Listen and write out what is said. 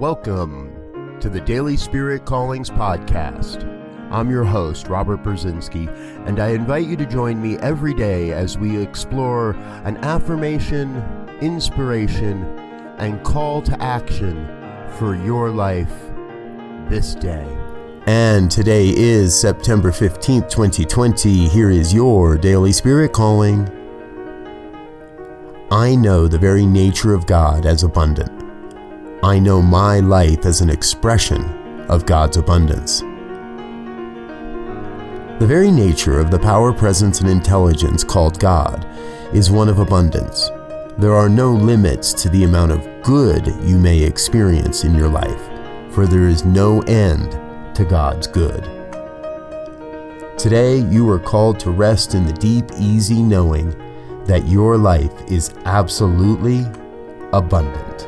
Welcome to the Daily Spirit Callings Podcast. I'm your host, Robert Brzezinski, and I invite you to join me every day as we explore an affirmation, inspiration, and call to action for your life this day. And today is September 15th, 2020. Here is your Daily Spirit Calling. I know the very nature of God as abundant. I know my life as an expression of God's abundance. The very nature of the power, presence, and intelligence called God is one of abundance. There are no limits to the amount of good you may experience in your life, for there is no end to God's good. Today, you are called to rest in the deep, easy knowing that your life is absolutely abundant.